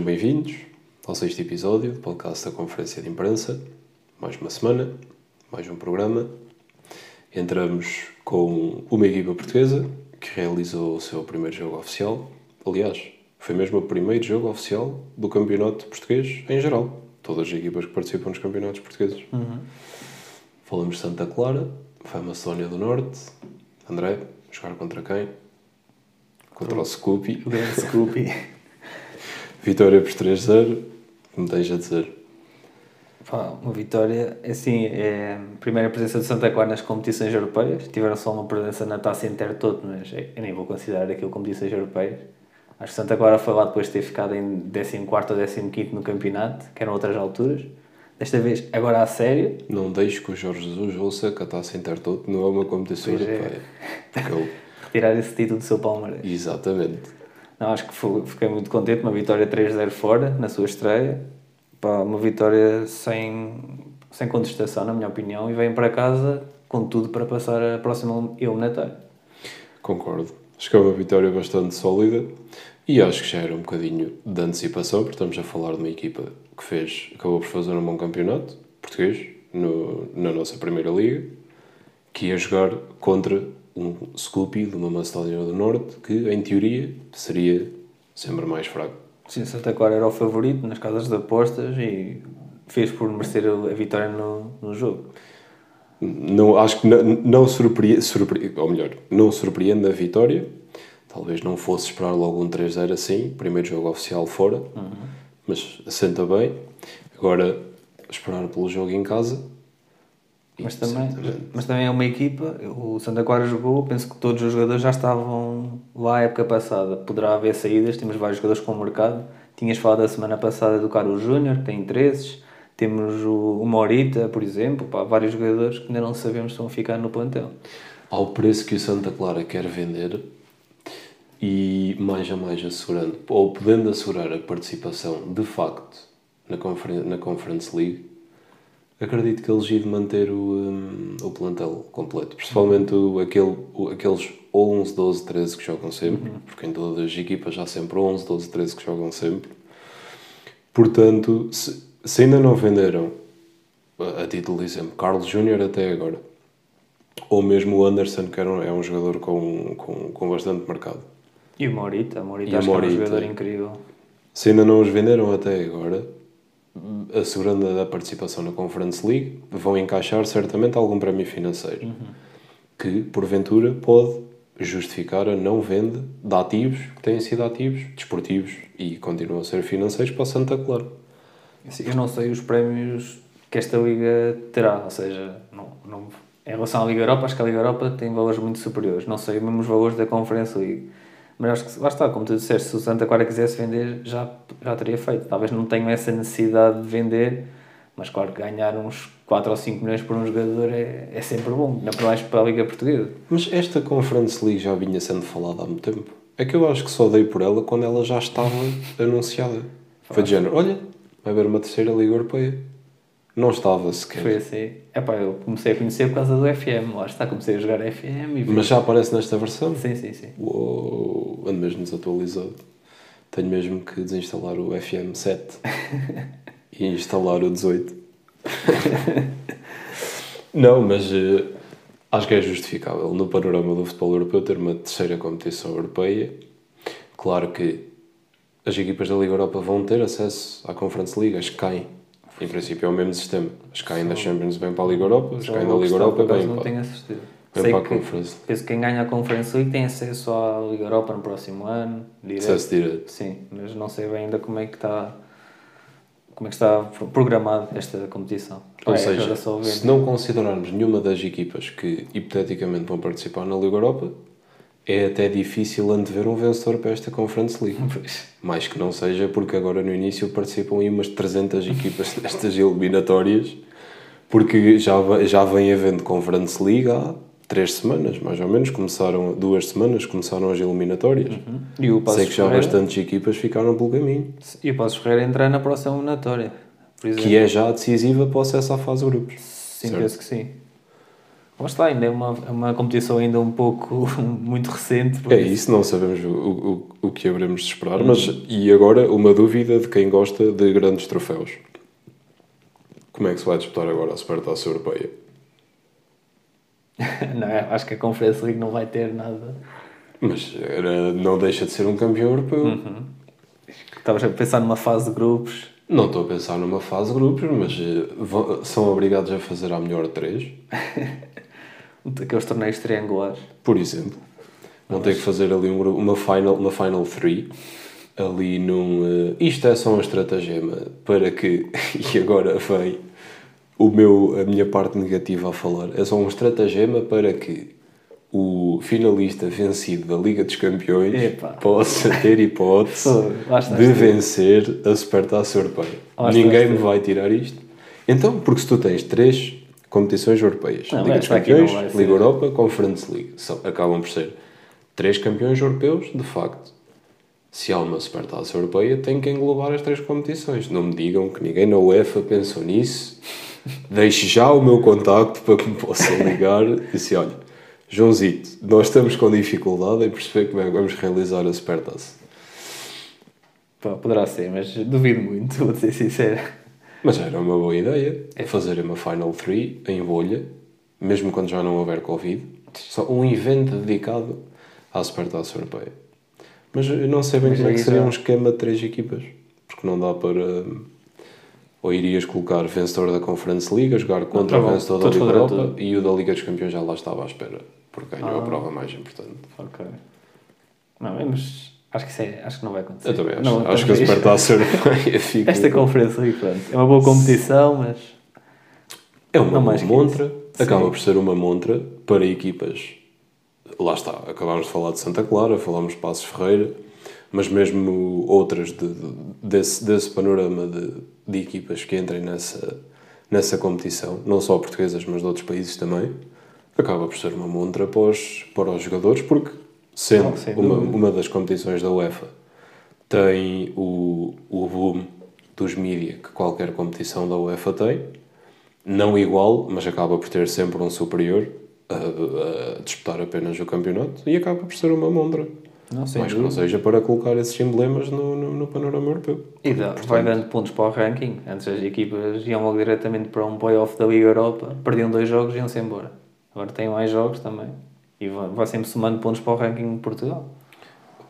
Sejam bem-vindos ao sexto episódio do podcast da Conferência de Imprensa. Mais uma semana, mais um programa. Entramos com uma equipa portuguesa que realizou o seu primeiro jogo oficial. Aliás, foi mesmo o primeiro jogo oficial do campeonato português em geral. Todas as equipas que participam nos campeonatos portugueses. Uhum. Falamos de Santa Clara, foi a Macedónia do Norte. André, jogar contra quem? Contra o Scoopy. O grande Scoopy. Vitória por 3-0. Como tens a dizer? Pá, uma vitória, assim, é a primeira presença de Santa Clara nas competições europeias. Tiveram só uma presença na Taça Intertoto, mas eu nem vou considerar aquilo competições europeias. Acho que Santa Clara foi lá depois de ter ficado em 14 ou 15 no campeonato, que eram outras alturas. Desta vez, agora a sério. Não deixe que o Jorge Jesus ouça que a Taça Intertoto não é uma competição Pois é. europeia. Eu- Retirar esse título do seu Palmeiras. Exatamente. Não, acho que fiquei muito contente. Uma vitória 3-0 fora, na sua estreia. Pá, uma vitória sem, sem contestação, na minha opinião. E vem para casa com tudo para passar a próxima eliminatória. Concordo. Acho que é uma vitória bastante sólida e acho que já era um bocadinho de antecipação, porque estamos a falar de uma equipa que fez, acabou por fazer um bom campeonato português no, na nossa primeira liga, que ia jogar contra um Scoopy de uma Macedónia do Norte, que em teoria seria sempre mais fraco. Sim, Santa Clara era o favorito nas casas de apostas e fez por merecer a vitória no, no jogo. Não, acho que não, não surpreende, surpre, ou melhor, não surpreende a vitória. Talvez não fosse esperar logo um 3-0 assim, primeiro jogo oficial fora, mas assenta bem. Agora, esperar pelo jogo em casa. Mas também, mas também é uma equipa, o Santa Clara jogou, penso que todos os jogadores já estavam lá a época passada. Poderá haver saídas, temos vários jogadores com o mercado. Tinhas falado a semana passada do Carlos Júnior, que tem interesses. Temos o, o Morita, por exemplo, pá, vários jogadores que ainda não sabemos se vão ficar no plantel. ao preço que o Santa Clara quer vender e mais a mais assegurando, ou podendo assegurar a participação de facto na, conferen na Conference League, acredito que eles iam manter o, hum, o plantel completo. Principalmente o, aquele, o, aqueles 11, 12, 13 que jogam sempre, porque em todas as equipas há sempre 11, 12, 13 que jogam sempre. Portanto, se, se ainda não venderam, a, a título de exemplo, Carlos Júnior até agora, ou mesmo o Anderson, que era um, é um jogador com, com, com bastante mercado. E o Morita, o Morita E acho que é um Morita. jogador incrível. Se ainda não os venderam até agora, assegurando a participação na Conference League, vão encaixar certamente algum prémio financeiro que, porventura, pode justificar a não venda de ativos que têm sido ativos, desportivos e continuam a ser financeiros para Santa Clara. Eu não sei os prémios que esta Liga terá, ou seja, não, não, em relação à Liga Europa, acho que a Liga Europa tem valores muito superiores. Não sei mesmo os valores da Conference League. Mas acho que, lá está, como tu disseste, se o Santa Clara quisesse vender, já, já teria feito. Talvez não tenham essa necessidade de vender, mas claro que ganhar uns 4 ou 5 milhões por um jogador é, é sempre bom, não mais para a Liga Portuguesa. Mas esta Conference League já vinha sendo falada há muito tempo. É que eu acho que só dei por ela quando ela já estava anunciada. Foi de género, olha, vai haver uma terceira Liga Europeia. Não estava sequer. Foi assim. Epá, eu comecei a conhecer por causa do FM, lá está, comecei a jogar FM e vi. Mas já aparece nesta versão? Sim, sim, sim. Uou, ando mesmo desatualizado. Tenho mesmo que desinstalar o FM7 e instalar o 18. Não, mas eh, acho que é justificável no panorama do futebol europeu ter uma terceira competição europeia. Claro que as equipas da Liga Europa vão ter acesso à Conference League, as que caem. Em princípio é o mesmo sistema. As que caem da Champions vêm para a Liga Europa, as que Só caem da vou Liga Europa não para, tenho a certeza. vêm Sei para a que, Conference penso que quem ganha a Conference League tem acesso à Liga Europa no próximo ano, direto. Acesso direto. Sim, mas não sei bem ainda como é que está como é que está programado esta competição. Ou É, seja, se não considerarmos nenhuma das equipas que hipoteticamente vão participar na Liga Europa, é até difícil antever um vencedor para esta Conference League. Pois. Mais que não seja porque agora no início participam aí umas 300 equipas nestas eliminatórias, porque já, já vem havendo Conference League há três semanas, mais ou menos. Começaram, duas semanas, começaram as eliminatórias. E o Passos Sei que já Ferreira, bastantes equipas ficaram pelo caminho. e o Passos Ferreira entrar na próxima eliminatória. Que é já decisiva para o acesso à fase de grupos. Sim, certo. penso que sim. Mas está, ainda é uma, é uma competição ainda um pouco muito recente. É isso, não sabemos o, o, o que haveremos de esperar, mas e agora uma dúvida de quem gosta de grandes troféus. Como é que se vai disputar agora a Supertaça Europeia? Não, acho que a Conference League não vai ter nada. Mas era, não deixa de ser um campeão europeu. Uhum. Estavas a pensar numa fase de grupos. Não estou a pensar numa fase de grupos, mas eh, são obrigados a fazer a melhor três, Aqueles torneios triangulares. por exemplo. Vão ter que fazer ali um uma final, uma final three, ali num. eh, isto é só um estratagema para que. E agora vem o meu, a minha parte negativa a falar. É só um estratagema para que o finalista vencido da Liga dos Campeões Epá. possa ter hipótese de vencer a Supertaça Europeia. Ninguém me vai tirar isto. Então, porque se tu tens três competições europeias, Não, Liga dos aqui não Campeões, vai ser. Liga Europa, Conference League, são, acabam por ser três campeões europeus, de facto. Se há uma Supertaça Europeia, tem que englobar as três competições. Não me digam que ninguém na UEFA pensou nisso. Deixe já o meu contacto para que me possam ligar e disse, olha, Joãozito, nós estamos com dificuldade em perceber como é que vamos realizar a Supertaça. Pá, poderá ser, mas duvido muito, vou ser sincero. Mas era uma boa ideia fazer uma Final 3 em bolha, mesmo quando já não houver Covid. Só um evento dedicado à Supertaça Europeia. Mas eu não sei bem Mas como é que seria já- um esquema de três equipas. Porque não dá para. Ou irias colocar vencedor da Conference League a jogar contra tá o vencedor da Liga Europa e o da Liga dos Campeões já lá estava à espera. Porque ganhou a Ah. prova mais importante. Ok. Não, é, mas acho que, é, acho que não vai acontecer. Eu também acho. Não, acho que a. Supertaça Europeia fica. Esta conferência aí, pronto. É uma boa competição, mas. É uma Não montra, acaba Sim. por ser uma montra para equipas. Lá está, acabámos de falar de Santa Clara, falámos de Passos Ferreira, mas mesmo outras de, de- desse, desse panorama de, de equipas que entrem nessa, nessa competição, não só portuguesas, mas de outros países também, acaba por ser uma montra para os, para os jogadores, porque sendo uma, uma das competições da UEFA tem o, o boom dos mídia que qualquer competição da UEFA tem, não igual, mas acaba por ter sempre um superior a, a disputar apenas o campeonato e acaba por ser uma montra. Não. Mais que não seja para colocar esses emblemas no, no, no panorama europeu. E dá- vai dando pontos para o ranking. Antes as equipas iam logo diretamente para um playoff da Liga Europa, perdiam dois jogos e iam-se embora. Agora tem mais jogos também. E vai, sempre somando pontos para o ranking de Portugal.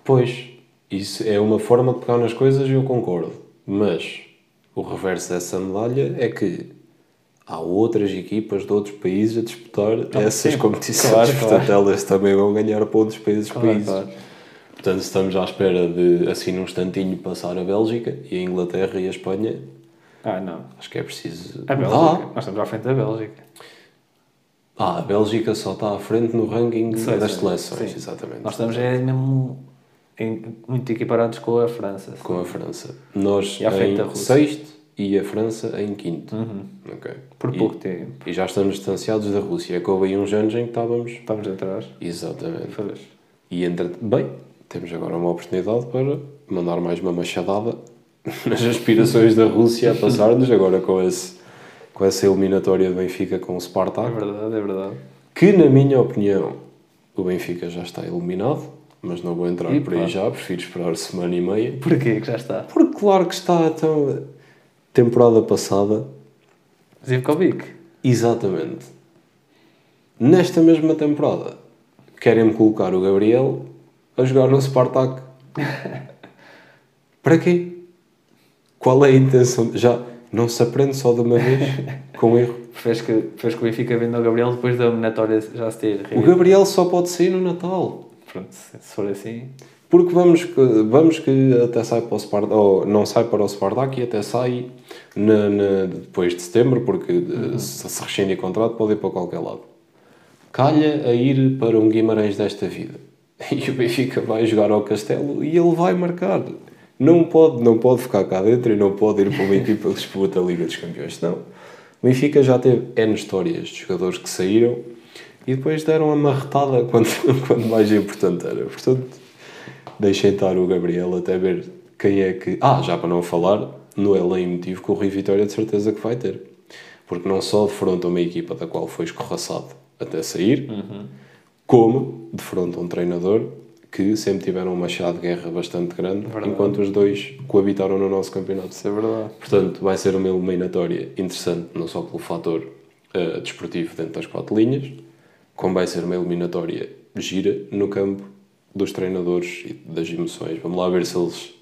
Pois, isso é uma forma de pegar nas coisas e eu concordo. Mas o reverso dessa medalha é que há outras equipas de outros países a disputar essas sim. competições. Claro, Portanto, claro. elas também vão ganhar pontos para esses Claro, países. claro. Portanto, estamos à espera de, assim, num instantinho, passar a Bélgica e a Inglaterra e a Espanha. Ah, não. Acho que é preciso. A Bélgica. Ah, Nós estamos à frente da Bélgica. Ah, a Bélgica só está à frente no ranking Seleções, das seleções, sim. exatamente. Nós estamos é mesmo em- muito equiparados com a França. Com a França. Nós E em sexto e a França em quinto. Uhum. Ok. Por E- pouco tempo. E já estamos distanciados da Rússia. É que houve aí uns anos em que estávamos. Estamos atrás. Exatamente. E entre... Bem, temos agora uma oportunidade para mandar mais uma machadada nas aspirações da Rússia a passar-nos agora com, esse, com essa eliminatória do Benfica com o É Spartak. verdade, é verdade. Que, na minha opinião, o Benfica já está eliminado, mas não vou entrar E por aí pá. já, prefiro esperar semana e meia. Porquê que já está? Porque, claro que está, então, temporada passada, Zivkovic. exatamente, nesta mesma temporada, querem-me colocar o Gabriel a jogar no Spartak. Para quê? Qual é a intenção? Já não se aprende só de uma vez com erro. Fez que, fez que o Benfica venda o Gabriel depois da eliminatória já se ter. O Gabriel só pode sair no Natal. Pronto, se se for assim. Porque vamos que, vamos que até sai para o Spartak, ou não sai para o Spartak e até sai na, na- depois de setembro, porque eh, se, se rescinde o contrato pode ir para qualquer lado. Calha a ir para um Guimarães desta vida. E o Benfica vai jogar ao Castelo e ele vai marcar. Não pode, não pode ficar cá dentro e não pode ir para uma equipa que disputa a Liga dos Campeões. Não. O Benfica já teve N histórias de jogadores que saíram e depois deram a marretada quando, quando mais importante era. Portanto, deixem estar o Gabriel até ver quem é que. Ah, já para não falar, no além motivo que o Rui Vitória de certeza que vai ter. Porque não só defronta uma equipa da qual foi escorraçado até sair, Uhum. como defronta um treinador que sempre tiveram uma chá de guerra bastante grande, Verdade. enquanto os dois coabitaram no nosso campeonato. Isso é verdade. Portanto, vai ser uma eliminatória interessante, não só pelo fator eh, desportivo dentro das quatro linhas, como vai ser uma eliminatória gira no campo dos treinadores e das emoções. Vamos lá ver se eles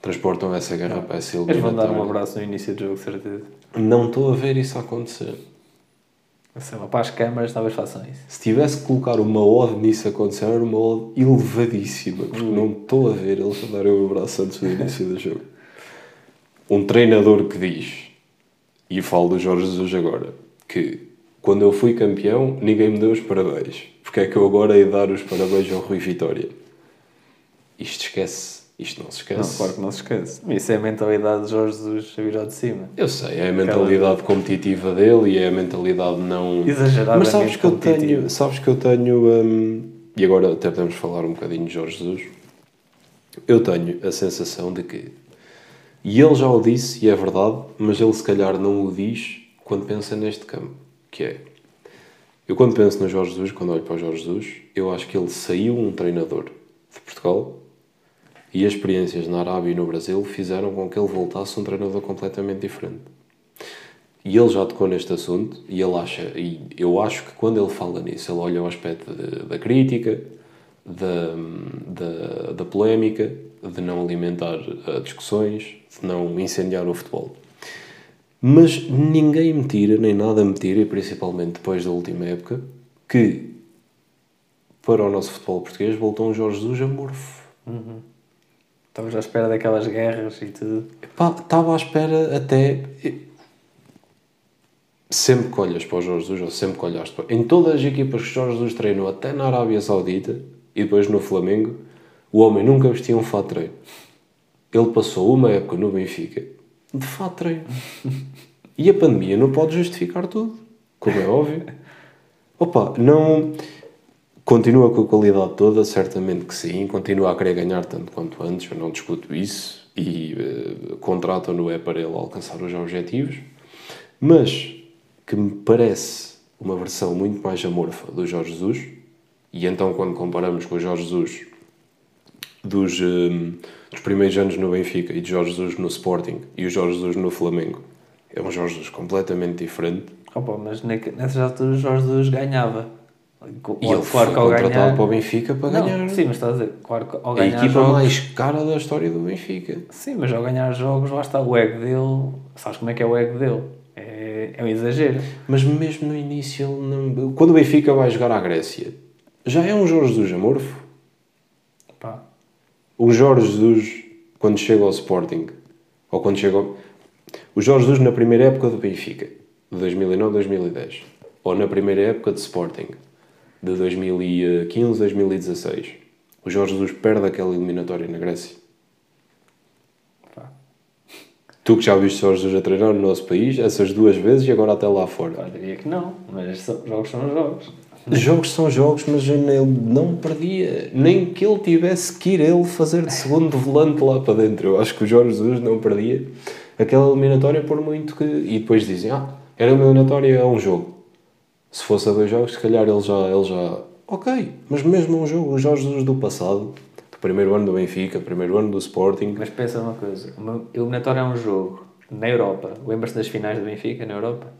transportam essa guerra para essa Eles vão eliminatória. dar um abraço no início do jogo, certeza. Não estou a ver isso acontecer. Assim, para as câmaras talvez façam isso. Se tivesse que colocar uma ode nisso acontecer, era uma ode elevadíssima, porque não estou a ver eles a darem o abraço antes do início do jogo. Um treinador que diz, e falo do Jorge Jesus agora, que quando eu fui campeão, ninguém me deu os parabéns. Porque é que eu agora de dar os parabéns ao Rui Vitória? Isto esquece. Isto não se esquece. Não, claro que não se esquece. Isso é a mentalidade de Jorge Jesus a virar de cima. Eu sei, é a mentalidade competitiva dele e é a mentalidade não. Exageradamente Mas sabes que eu tenho. Sabes que eu tenho. hum, e agora até podemos falar um bocadinho de Jorge Jesus. Eu tenho a sensação de que. E ele já o disse, e é verdade, mas ele se calhar não o diz quando pensa neste campo. Que é. Eu quando penso no Jorge Jesus, quando olho para o Jorge Jesus, eu acho que ele saiu um treinador de Portugal e as experiências na Arábia e no Brasil fizeram com que ele voltasse um treinador completamente diferente. E ele já tocou neste assunto e ele acha, e eu acho que quando ele fala nisso, ele olha o aspecto de- da crítica, da, da, da polémica, de não alimentar eh, discussões, de não incendiar o futebol. Mas ninguém me tira, nem nada me tira, e principalmente depois da última época, que para o nosso futebol português voltou um Jorge Jesus amorfo. Estavas à espera daquelas guerras e tudo. Estava à espera até. Sempre que olhas para o Jorge Jesus, ou sempre que olhaste para. Em todas as equipas que o Jorge Jesus treinou, até na Arábia Saudita e depois no Flamengo, o homem nunca vestia um fato treino. Ele passou uma época no Benfica de fato treino. E a pandemia não pode justificar tudo, como é óbvio. Opa, não. Continua com a qualidade toda, certamente que sim. Continua a querer ganhar tanto quanto antes, eu não discuto isso. E eh, contratam-no é para ele alcançar os objetivos. Mas que me parece uma versão muito mais amorfa do Jorge Jesus. E então, quando comparamos com o Jorge Jesus dos, eh, dos primeiros anos no Benfica e de Jorge Jesus no Sporting e o Jorge Jesus no Flamengo, é um Jorge Jesus completamente diferente. Opa, mas ne- nessas alturas o Jorge Jesus ganhava. E ele foi contratado para o Benfica para Não, ganhar Sim, mas estás a dizer, claro que ao a ganhar equipa jogos... mais cara da história do Benfica. Sim, mas ao ganhar jogos, lá está o ego dele. Sabes como é que é o ego dele? É, é um exagero. Mas mesmo no início, não... quando o Benfica vai jogar à Grécia, já é um Jorge Jesus amorfo. Pá. O Jorge Jesus, quando chega ao Sporting, ou quando chega ao... O Jorge Jesus na primeira época do Benfica, de 2009-2010, ou na primeira época de Sporting, de 2015-2016, o Jorge Jesus perde aquela eliminatória na Grécia. Pá. Tu que já viste Jorge Jesus a treinar no nosso país, essas duas vezes e agora até lá fora. Pá, diria que não, mas jogos são jogos. Jogos são jogos, mas ele não perdia. Nem que ele tivesse que ir ele fazer de segundo volante lá para dentro. Eu acho que o Jorge Jesus não perdia aquela eliminatória por muito que. E depois dizem: Ah, era uma eliminatória a um jogo. Se fosse a dois jogos, se calhar ele já. Ele já... Ok, mas mesmo um jogo, o Jorge Jesus do passado, do primeiro ano do Benfica, primeiro ano do Sporting. Mas pensa uma coisa: uma eliminatória é um jogo na Europa. Lembras-te das finais do Benfica na Europa?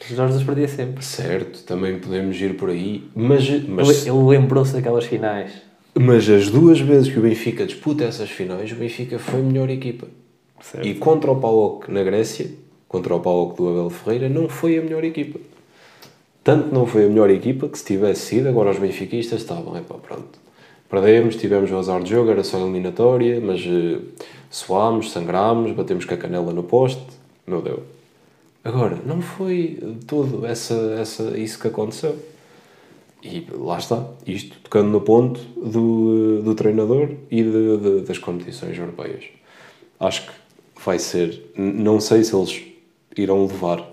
O Jorge Jesus perdia sempre. Certo, também podemos ir por aí, mas, Ele, mas, ele lembrou-se daquelas finais. mas as duas vezes que o Benfica disputa essas finais, o Benfica foi a melhor equipa. Certo. E contra o PAOK na Grécia, contra o PAOK do Abel Ferreira, não foi a melhor equipa. Tanto não foi a melhor equipa que se tivesse sido, agora os benfiquistas estavam, epá, pronto. Perdemos, tivemos o azar de jogo, era só eliminatória, mas eh, suámos, sangrámos, batemos com a canela no poste, não deu. Agora, não foi todo essa, essa, isso que aconteceu. E lá está, isto tocando no ponto do, do treinador e de- de- das competições europeias. Acho que vai ser. Não sei se eles irão levar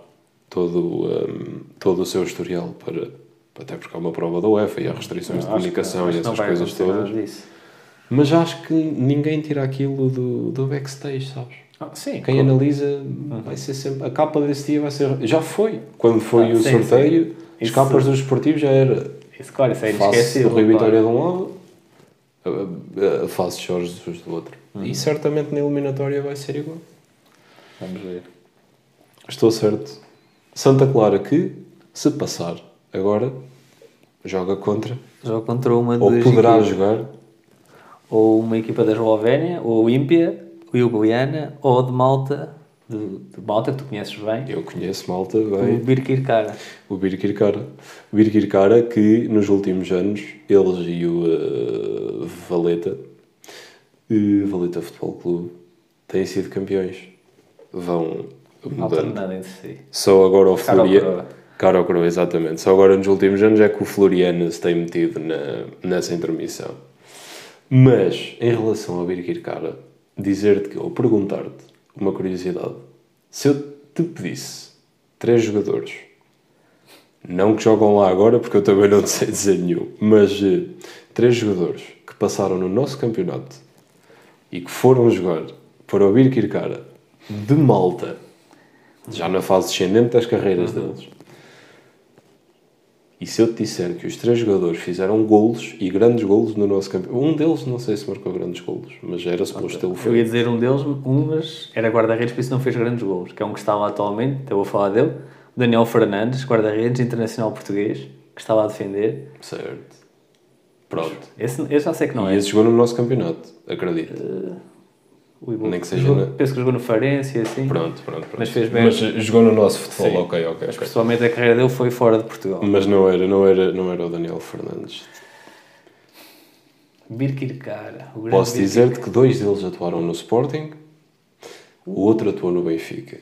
todo, um, todo o seu historial para. Até porque há uma prova da UEFA e há restrições de Acho que- comunicação e que não essas coisas todas. Mas acho que ninguém tira aquilo do, do backstage, sabes? Ah, sim, Quem analisa vai ser sempre. A capa desse dia vai ser. Já foi. Quando foi Ah, o sim, sorteio, As Isso- capas dos esportivos já era Isso, claro, isso é inesquecível. Rui. Vitória de um lado, a, a, a face de Jorge Jesus do outro. E certamente na eliminatória vai ser igual. Vamos ver. Estou certo. Santa Clara que, se passar agora, joga contra, Joga contra uma ou poderá equipas. jogar, Ou uma equipa da Eslovénia, ou o Ímpia, o Ljubljana, ou de Malta, de, de Malta, que tu conheces bem, eu conheço malta o bem, Birkirkara. o Birkirkara. O Birkirkara que nos últimos anos, eles e o eh, Valeta, eh, Valeta Futebol Clube, têm sido campeões. Vão mudando. Alternando entre si. Só agora o Cara Floriano. Cara ou coroa, exatamente. Só agora nos últimos anos é que o Floriano se tem metido na, nessa intermissão. Mas, em relação ao Birkirkara, dizer-te que, ou perguntar-te uma curiosidade: se eu te pedisse três jogadores, não que jogam lá agora, porque eu também não sei dizer nenhum, mas eh, três jogadores que passaram no nosso campeonato e que foram jogar para o Birkirkara de Malta, já na fase descendente das carreiras deles. E se eu te disser que os três jogadores fizeram golos e grandes golos no nosso campeonato, um deles não sei se marcou grandes golos, mas era suposto tê-lo Eu feito. ia dizer um deles, um, mas era guarda-redes, por isso não fez grandes golos, que é um que está lá atualmente, então eu vou falar dele. O Daniel Fernandes, guarda-redes internacional português, que está lá a defender. Certo. Pronto. Esse, esse já sei que não e é. esse jogou no nosso campeonato, acredito. O nem que seja jogou- na- Penso que jogou no Farense e assim. Pronto, pronto, pronto. Mas fez bem. Mas jogou no nosso futebol, Sim. ok, ok. Mas ok. pessoalmente a carreira dele foi fora de Portugal. Mas não era, não era, não era o Daniel Fernandes. Birkirkara. Posso dizer-te que dois deles atuaram no Sporting, o outro atuou no Benfica.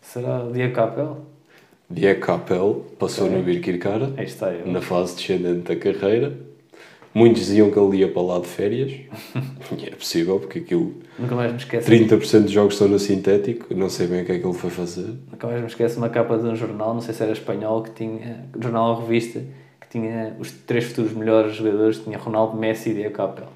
Será o Diego Capel? Diego Capel passou Ok. no Birkirkara, ele. na fase descendente da carreira. Muitos diziam que ele ia para lá de férias. e é possível, porque aquilo... Nunca mais me esqueço. 30% de jogos estão no sintético. Não sei bem o que é que ele foi fazer. Nunca mais me esqueço uma capa de um jornal, não sei se era espanhol, que tinha. Jornal ou revista, que tinha os três futuros melhores jogadores, tinha Ronaldo, Messi e Diego Capel.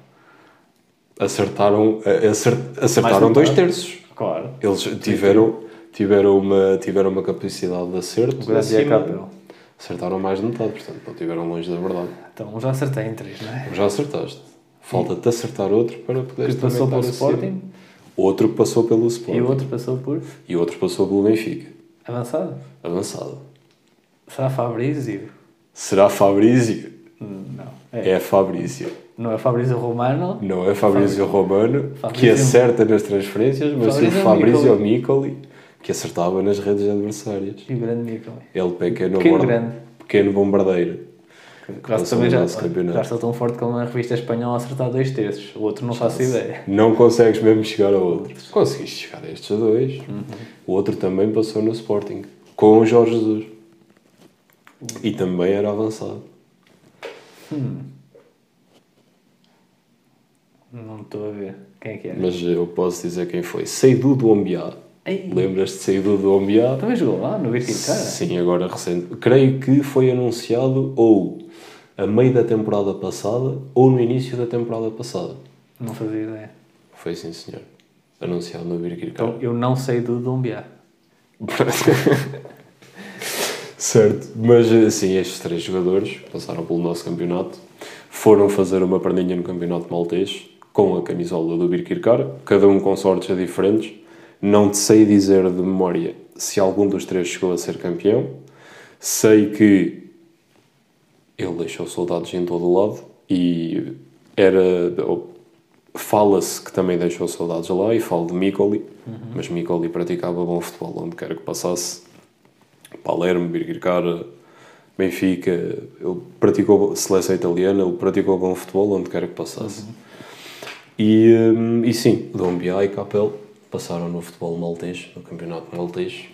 Acertaram, a- acer- acertaram dois terços. Claro. Eles tiveram, tiveram, uma, tiveram uma capacidade de acerto. O Diego Capel. Acertaram mais de metade, portanto, não tiveram longe da verdade. Então já acertei em três, não é? Já acertaste. Falta-te acertar outro para poderes Que passou pelo. Sporting Outro que passou pelo Sporting. e o outro passou por E outro passou pelo Benfica. avançado. Avançado. Será Fabrício? Será Fabrício? Não. É. É Fabrício. Não é Fabrício Romano? Não é Fabrício Romano, que Fabrício- acerta nas transferências, mas sim Fabrício Fabrício Micoli. Micoli, que acertava nas redes adversárias. E o grande Nico. Ele pequeno, Pequeno grande. pequeno bombardeiro. Já passou também já, campeonato. já estou tão forte como na revista espanhola a acertar dois terços. O outro não faço ideia. Não consegues mesmo chegar ao outro. Conseguiste chegar a estes dois. O outro também passou no Sporting, com o Jorge Jesus. E também era avançado. Não estou a ver. Quem é que era? Mas eu posso dizer quem foi. Seidu do Ombiá. Lembras-te de Seidu do Ombiá? Também jogou lá no Birkirkara? Sim, agora recente. Creio que foi anunciado ou a meio da temporada passada ou no início da temporada passada. Não fazia ideia. Foi sim, senhor. Anunciado no Birkirkara. Então eu não sei do Dombiá. certo, mas assim, estes três jogadores passaram pelo nosso campeonato, foram fazer uma perninha no campeonato maltês com a camisola do Birkirkara, cada um com sortes diferentes. Não te sei dizer de memória se algum dos três chegou a ser campeão. Sei que ele deixou soldados em todo o lado e era. Fala-se que também deixou soldados lá e falo de Micoli, mas Micoli praticava bom futebol onde quer que passasse. Palermo, Birkirkara, Benfica, ele praticou seleção italiana, ele praticou bom futebol onde quer que passasse. E, hum, e sim, Dombia e Capel passaram no futebol maltês, no campeonato maltês.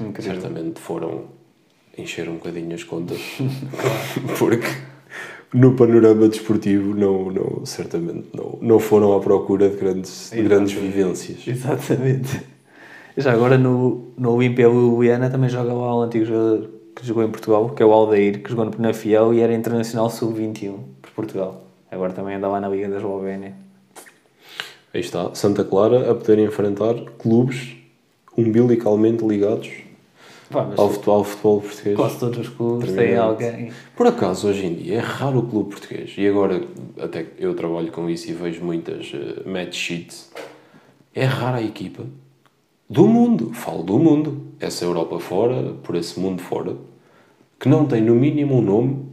Incrível. Certamente foram encher um bocadinho as contas, porque no panorama desportivo não, não, certamente não, não foram à procura de grandes, de grandes vivências. Exatamente. Já agora no, no Olimpia Ljubljana também joga lá um antigo jogador que jogou em Portugal, que é o Aldair, que jogou no na Fiel e era internacional sub-21 por Portugal. Agora também anda lá na Liga da Eslovénia. Aí está, Santa Clara a poder enfrentar clubes umbilicalmente ligados ao, futebol, ao futebol português. quase todos os clubes têm alguém. Por acaso, hoje em dia, é raro o clube português. E agora, até eu trabalho com isso e vejo muitas eh, match sheets. É rara a equipa do mundo, falo do mundo, essa Europa fora, por esse mundo fora, que não tem no mínimo um nome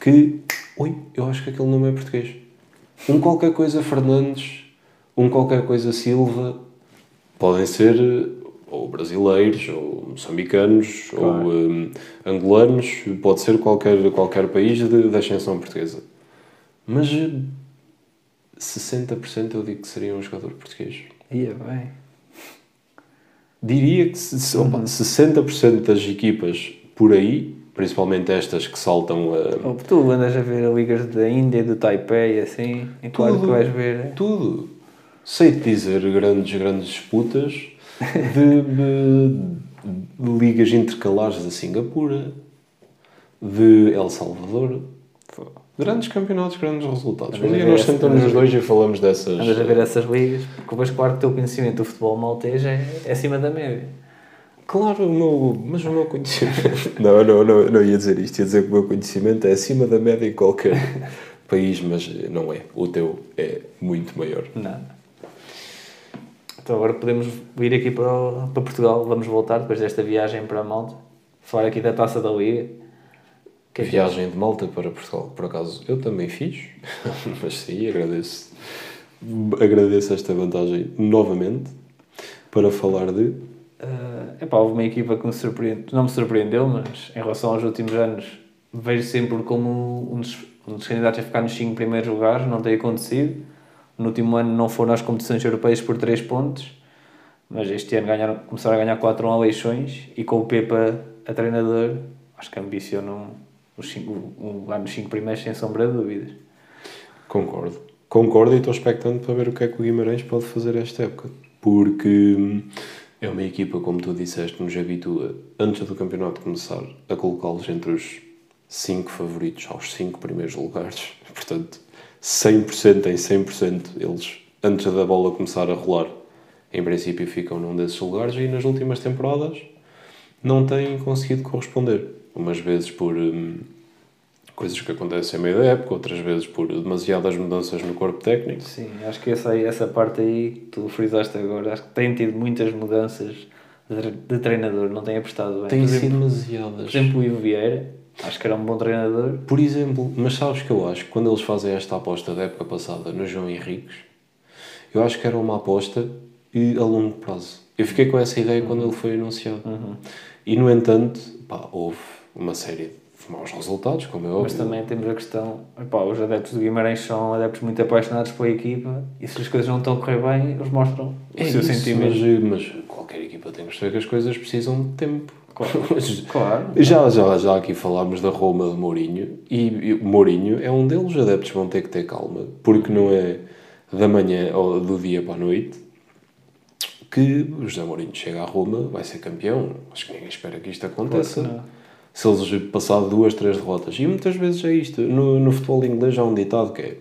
que. Ui, eu acho que aquele nome é português. Um qualquer coisa Fernandes, um qualquer coisa Silva, podem ser eh, ou brasileiros, ou moçambicanos, Claro. ou hum, angolanos, pode ser qualquer, qualquer país de, da ascensão portuguesa. Mas eh, 60% eu digo que seria um jogador português. Ia bem. Diria que se- opa, 60% das equipas por aí, principalmente estas que saltam a Ou tu andas a ver ligas da Índia, do Taipei, assim, e claro Tudo. que vais ver. tudo, sei-te dizer grandes, grandes disputas de, de- de ligas intercalares de Singapura, de El Salvador. Grandes campeonatos, grandes resultados. Um dia nós sentamos os dois e falamos dessas. Andas a ver essas ligas, porque depois, claro, que o teu conhecimento do futebol maltês é, é acima da média. Claro, o meu, mas o meu conhecimento. não, não, não, não ia dizer isto. Ia dizer que o meu conhecimento é acima da média em qualquer país, mas não é. O teu é muito maior. Não. Então agora podemos vir aqui para, o- para Portugal, vamos voltar depois desta viagem para Malta, falar aqui da taça da Liga. Que é Viagem de Malta para Portugal, por acaso, eu também fiz, mas sim, agradeço. Agradeço esta vantagem novamente para falar de. Uh, epá, houve uma equipa que me surpreende, não me surpreendeu, mas em relação aos últimos anos, vejo sempre como um dos, um dos candidatos a ficar nos 5 primeiros lugares, não tem acontecido. No último ano não foram às competições europeias por 3 pontos, mas este ano ganharam, começaram a ganhar 4 eleições e com o Pepa a treinador, acho que ambicionam os cinco, lugar nos 5 primeiros sem sombra de dúvidas. Concordo. Concordo e estou expectante para ver o que é que o Guimarães pode fazer esta época. Porque hum, é uma equipa, como tu disseste, nos habitua, antes do campeonato começar, a colocá-los entre os 5 favoritos aos 5 primeiros lugares. Portanto, 100% em 100% eles, antes da bola começar a rolar, em princípio ficam num desses lugares e nas últimas temporadas não têm conseguido corresponder. Umas vezes por hum, coisas que acontecem a meio da época, outras vezes por demasiadas mudanças no corpo técnico. Sim, acho que essa, aí, essa parte aí, que tu frisaste agora, acho que tem tido muitas mudanças de, treinador, não tem apostado bem. Por, sido demasiadas. por exemplo, o Ivo Vieira, acho que era um bom treinador. Por exemplo, mas sabes que eu acho que quando eles fazem esta aposta da época passada no João Henriques, eu acho que era uma aposta e a longo prazo. Eu fiquei com essa ideia quando ele foi anunciado. E no entanto, pá, houve uma série de maus resultados, como é óbvio. Mas também temos a questão, epá, os adeptos do Guimarães são adeptos muito apaixonados pela equipa e se as coisas não estão a correr bem, eles mostram o É seu isso, sentimento. Mas, mas qualquer equipa tem que perceber que as coisas precisam de tempo. Claro. já, já, já aqui falámos da Roma de Mourinho e, e Mourinho é um deles. Os adeptos vão ter que ter calma porque não é da manhã ou do dia para a noite que o José Mourinho chega a Roma, vai ser campeão. Acho que ninguém espera que isto aconteça. Claro que não. Se eles passar duas, três derrotas. E muitas vezes é isto. No, no futebol inglês há um ditado que é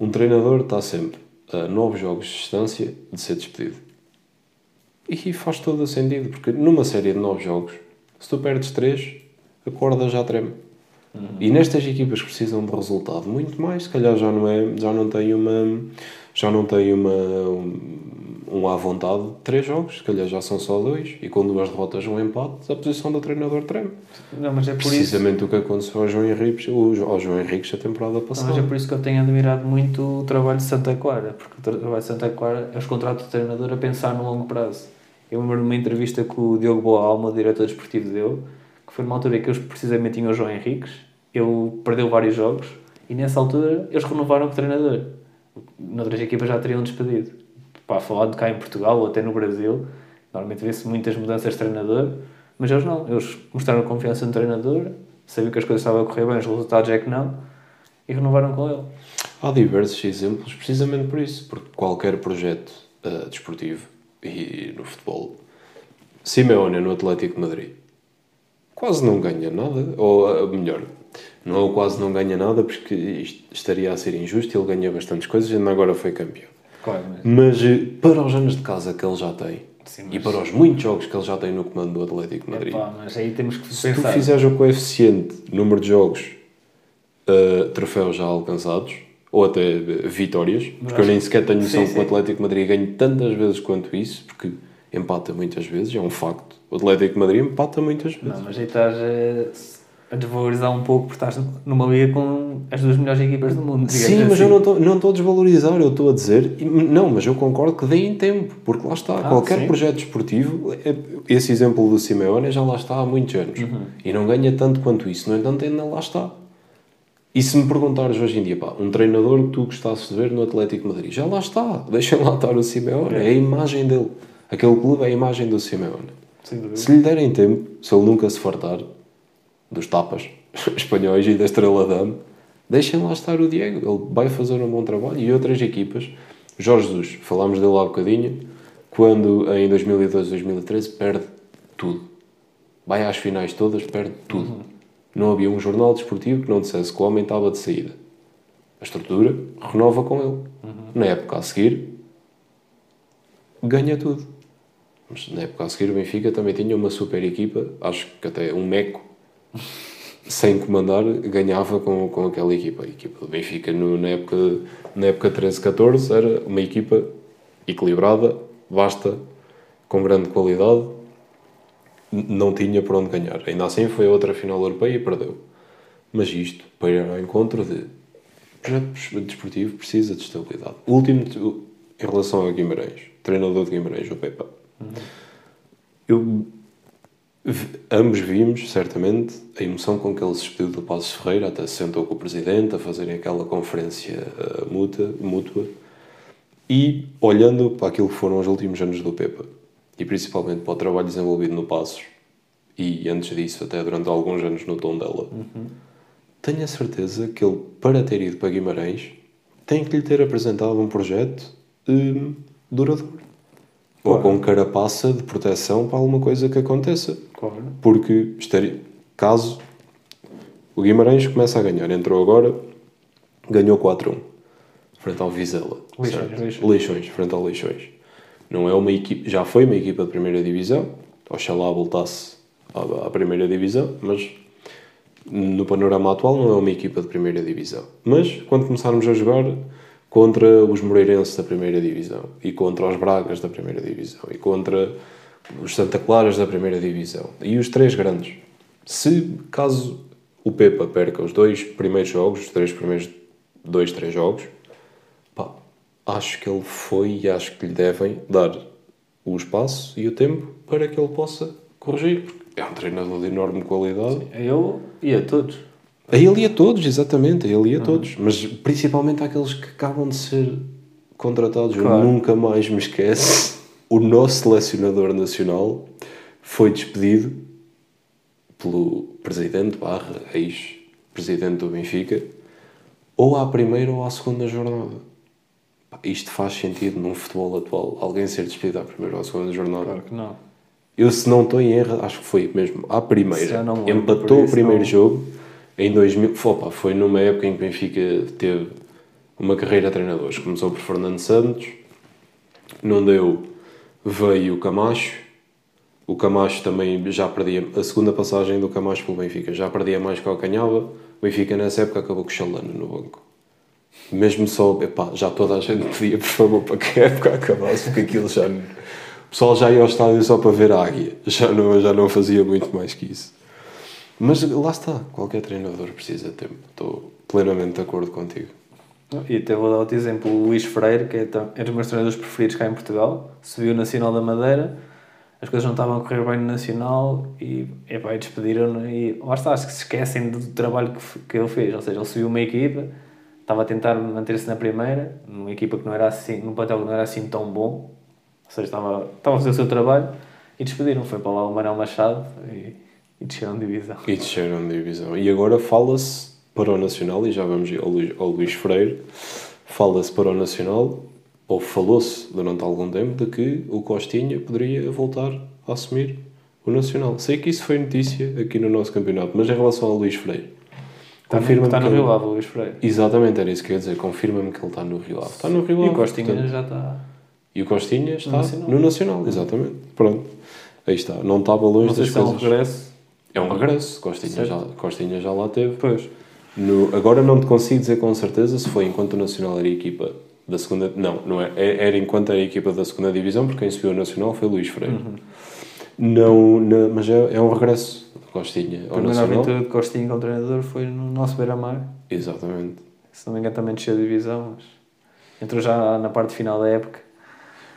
um treinador está sempre a nove jogos de distância de ser despedido. E faz todo o sentido, porque numa série de nove jogos, se tu perdes três, a corda já treme. E nestas equipas que precisam de resultado muito mais, se calhar já não é, já não tem uma, já não tem uma, um, um à vontade de três jogos, se calhar já são só dois, e com duas derrotas um empate, a posição do treinador treme. Não, mas é por isso Precisamente o que aconteceu ao João Henriques, o- ao João Henriques a temporada Não, passada. mas é por isso que eu tenho admirado muito o trabalho de Santa Clara, porque o tra- trabalho de Santa Clara é os contratos do treinador a pensar no longo prazo. Eu lembro de uma entrevista que o Diogo Boa Alma, o diretor desportivo dele, que foi numa altura em que eles precisamente tinham o João Henriques, ele perdeu vários jogos e nessa altura eles renovaram com o treinador. Noutras equipas já teriam despedido. Pá, falando cá em Portugal ou até no Brasil, normalmente vê-se muitas mudanças de treinador, mas eles não. Eles mostraram confiança no treinador, sabiam que as coisas estavam a correr bem, os resultados é que não, e renovaram com ele. Há diversos exemplos precisamente por isso, porque qualquer projeto ah, desportivo e no futebol, Simeone no Atlético de Madrid quase não ganha nada, ou ah, melhor, não quase não ganha nada porque isto estaria a ser injusto, ele ganha bastantes coisas e ainda agora foi campeão. Claro, mas... Mas eh, para os anos de casa que ele já tem Sim, e mas- para os muitos jogos que ele já tem no comando do Atlético de Madrid, Epá, mas aí temos que se tu pensar. fizeres o coeficiente número de jogos, eh, troféus já alcançados, ou até eh, vitórias, porque eu nem sequer tenho noção Sim, que o. Atlético Madrid ganhe tantas vezes quanto isso, porque empata muitas vezes, é um facto. O Atlético Madrid empata muitas vezes. Não, mas aí estás a, a desvalorizar um pouco porque estás numa liga com as duas melhores equipas do mundo. Sim, mas assim. eu não estou não a desvalorizar, eu estou a dizer, não, mas eu concordo que deem tempo, porque lá está, Ah, qualquer sim. projeto esportivo, é- esse exemplo do Simeone já lá está há muitos anos Uhum. e não ganha tanto quanto isso, no entanto, ainda lá está. E se me perguntares hoje em dia, pá, um treinador que tu gostasses de ver no Atlético Madrid, já lá está, deixem lá estar o Simeone, é a imagem dele. Aquele clube é a imagem do Simeone. Se lhe derem tempo, se ele nunca se fartar dos tapas espanhóis e da Estrela Dame, deixem lá estar o Diego. Ele vai fazer um bom trabalho. E outras equipas, Jorge Jesus, falámos dele há bocadinho, quando em 2012, 2013 perde tudo. Vai às finais todas, perde tudo. Não havia um jornal desportivo que não dissesse que o homem estava de saída. A estrutura renova com ele. Na época a seguir, ganha tudo. Mas na época a seguir o Benfica também tinha uma super equipa, acho que até um meco, sem comandar, ganhava com, com aquela equipa. A equipa do Benfica no, na, época, na época 13-14 era uma equipa equilibrada, vasta, com grande qualidade, não tinha por onde ganhar. Ainda assim foi a outra final europeia e perdeu. Mas isto para ir ao encontro de o projeto desportivo precisa de estabilidade. O último, em relação ao Guimarães, treinador de Guimarães, o Pepa. Eu, v- ambos vimos, certamente, a emoção com que ele se despediu do Passos Ferreira, até se sentou com o Presidente a fazerem aquela conferência eh, mútua, mútua, e olhando para aquilo que foram os últimos anos do Pepa, e principalmente para o trabalho desenvolvido no Passos, e antes disso, até durante alguns anos no Tondela, tenho a certeza que ele, para ter ido para Guimarães, tem que lhe ter apresentado um projeto hum, duradouro. Ou Claro. com carapaça de proteção para alguma coisa que aconteça. Claro. Porque, estaria, caso o Guimarães começa a ganhar, entrou agora, ganhou 4-1, frente ao Vizela. Leixões, certo? Leixões. Leixões, frente ao Leixões. Não é uma equipe, já foi uma equipa de primeira divisão, oxalá voltasse à, à primeira divisão, mas no panorama atual não é uma equipa de primeira divisão. Mas quando começarmos a jogar contra os Moreirenses da primeira divisão e contra os Bragas da primeira divisão e contra os Santa Claras da primeira divisão e os três grandes, se caso o Pepa perca os dois primeiros jogos, os três primeiros dois, três jogos, acho que ele foi e acho que lhe devem dar o espaço e o tempo para que ele possa corrigir. É um treinador de enorme qualidade. A eu e a todos. A ele e a todos, exatamente, a ele e a todos. Mas principalmente àqueles que acabam de ser contratados. Eu Claro. nunca mais me esqueço. O nosso selecionador nacional foi despedido pelo presidente barra ex-presidente do Benfica ou à primeira ou à segunda jornada. Isto faz sentido num futebol atual. Alguém ser despedido à primeira ou à segunda jornada. Claro que não. Eu, se não estou em erro, acho que foi mesmo à primeira. Empatou o primeiro não- jogo em 2000. Foi, opa, foi numa época em que o Benfica teve uma carreira de treinadores. Começou por Fernando Santos, não deu, veio o Camacho. O Camacho também já perdia. A segunda passagem do Camacho pelo Benfica já perdia mais que o Canhava. O Benfica nessa época acabou com o Chalano no banco. Mesmo só, epá, já toda a gente pedia, por favor, para que a época acabasse, porque aquilo já. não- O pessoal já ia ao estádio só para ver a águia, já não, já não fazia muito mais que isso. Mas lá está, qualquer treinador precisa de tempo, estou plenamente de acordo contigo. E até vou dar outro exemplo, o Luís Freire, que é, tam- é dos meus treinadores preferidos cá em Portugal, subiu o Nacional da Madeira, as coisas não estavam a correr bem no Nacional e, epá, e despediram-no e lá está, acho que se esquecem do trabalho que, que ele fez, ou seja, ele subiu uma equipa, estava a tentar manter-se na primeira, numa equipa que não era assim, num papel que não era assim tão bom, ou seja, estava, estava a fazer o seu trabalho e despediram, foi para lá o Manuel Machado e, e desceram de divisão. E desceram de divisão. E agora fala-se para o Nacional, e já vamos ao Luís, ao Luís Freire, fala-se para o Nacional, ou falou-se durante algum tempo, de que o Costinha poderia voltar a assumir o Nacional. Sei que isso foi notícia aqui no nosso campeonato, mas em relação ao Luís Freire, Confirma-me está no Rio Ave, o Luís Freire. Exatamente, era isso que eu ia dizer. Confirma-me que ele está no Rio Ave. Está no Rio E Ave. o Costinha portanto. já está. E o Costinha está Nacional. no Nacional, exatamente. Pronto. Aí está. Não estava longe das se é um coisas. regresso. É um regresso. Costinha Certo. já, Costinha já lá teve. Pois. No- agora não te consigo dizer com certeza se foi enquanto o Nacional era a equipa da segunda. Não, não é. É- Era enquanto era a equipa da segunda divisão, porque quem subiu ao Nacional foi Luís Freire. Uhum. Não, não- mas é, é um regresso Costinha A primeira aventura de Costinha como treinador foi no nosso beira-mar. Exatamente. Se não me engano também desceu a divisão, mas entrou já na parte final da época.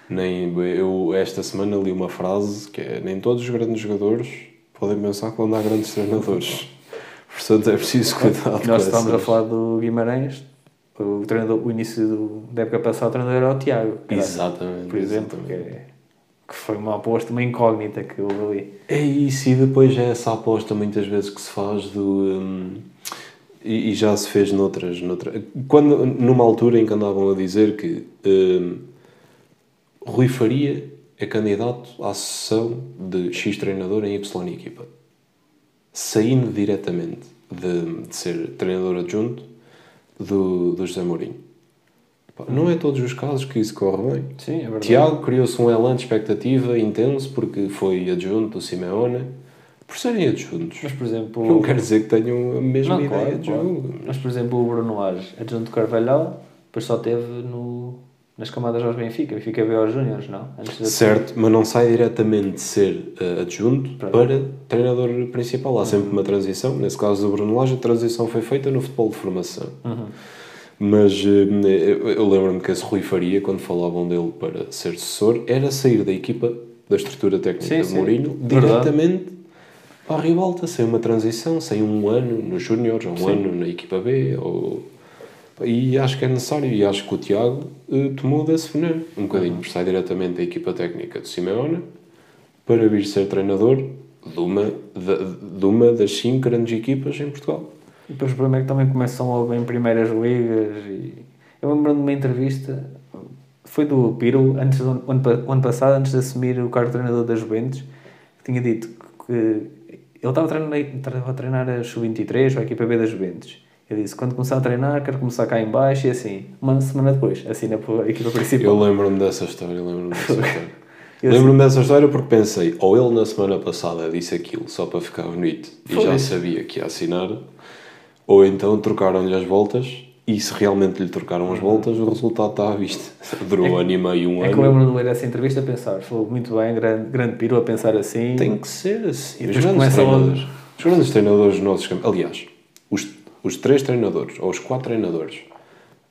Nem, eu esta semana li uma frase que é nem todos os grandes jogadores podem pensar que vão dar grandes treinadores. Portanto, é preciso cuidado Nós estávamos a falar do Guimarães, o, treinador, o início do, da época passada o treinador era o Tiago, Exatamente. por exemplo, que, exatamente. Que foi uma aposta, uma incógnita que houve ali. É isso, e depois é essa aposta muitas vezes que se faz do. hum, e, e já se fez noutras, noutra, quando, numa altura em que andavam a dizer que hum, Rui Faria é candidato à sucessão de X treinador em Y equipa, saindo diretamente de, de ser treinador adjunto do, do José Mourinho. Não é todos os casos que isso corre bem. Sim, é verdade. Tiago criou-se um elan de expectativa intenso porque foi adjunto do Simeone por serem adjuntos. Mas, por exemplo, Não quer dizer que tenham a mesma Não, ideia claro, de claro. jogo. Mas, por exemplo, o Bruno Lage, adjunto de Carvalhal, depois só teve no, nas camadas aos Benfica. Benfica veio aos Júniores, não? Certo, mas não sai diretamente de ser eh, adjunto Pronto. para treinador principal. Há sempre uma transição. Nesse caso do Bruno Lage, a transição foi feita no futebol de formação. Uhum. Mas eh, eu, lembro-me que esse Rui Faria, quando falavam dele para ser sucessor, era sair da equipa, da estrutura técnica Sim, de sim. Mourinho, Verdade. diretamente para a ribalta, sem uma transição, sem um ano nos Júniores, ou um Sim. ano na equipa B. Ou... E acho que é necessário, e acho que o Tiago eh, tomou desse veneno um bocadinho, porque sai diretamente da equipa técnica de Simeone para vir ser treinador de uma, de, de uma das cinco grandes equipas em Portugal. E depois o problema é que também começam logo em primeiras ligas. E... Eu lembro-me de uma entrevista, foi do Piro, antes do ano, ano passado, antes de assumir o cargo de treinador da Juventus, que tinha dito que ele estava a treinar, estava a, treinar a Sub-23, a equipa B da Juventus. Ele disse: quando começar a treinar, quero começar cá em baixo e assim. Uma semana depois, assina pela equipa principal. Eu lembro-me dessa história, lembro-me dessa história. Eu Lembro-me dessa história porque pensei, ou ele na semana passada disse aquilo só para ficar bonito e Foi. já sabia que ia assinar, ou então trocaram-lhe as voltas e se realmente lhe trocaram as voltas, o resultado está à vista. Durou um ano e meio, um É que eu ano. lembro de ler essa entrevista a pensar, foi muito bem, grande, grande Piro a pensar assim. Tem que ser assim. Os grandes, treinadores, os grandes treinadores dos nossos aliás, os, os três treinadores, ou os quatro treinadores